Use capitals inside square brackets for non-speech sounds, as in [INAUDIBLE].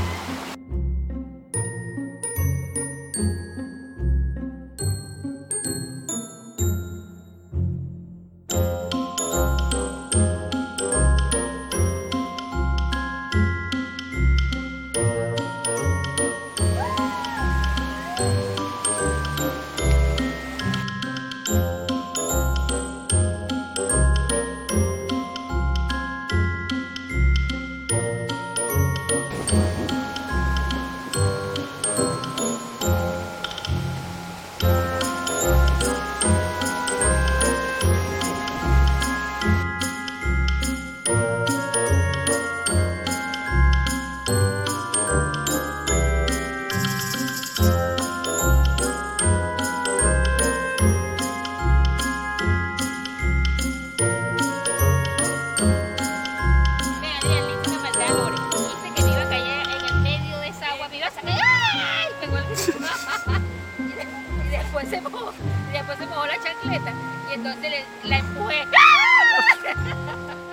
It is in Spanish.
あ! después se mojó, después se mojó la chancleta y entonces la empujé. [LAUGHS]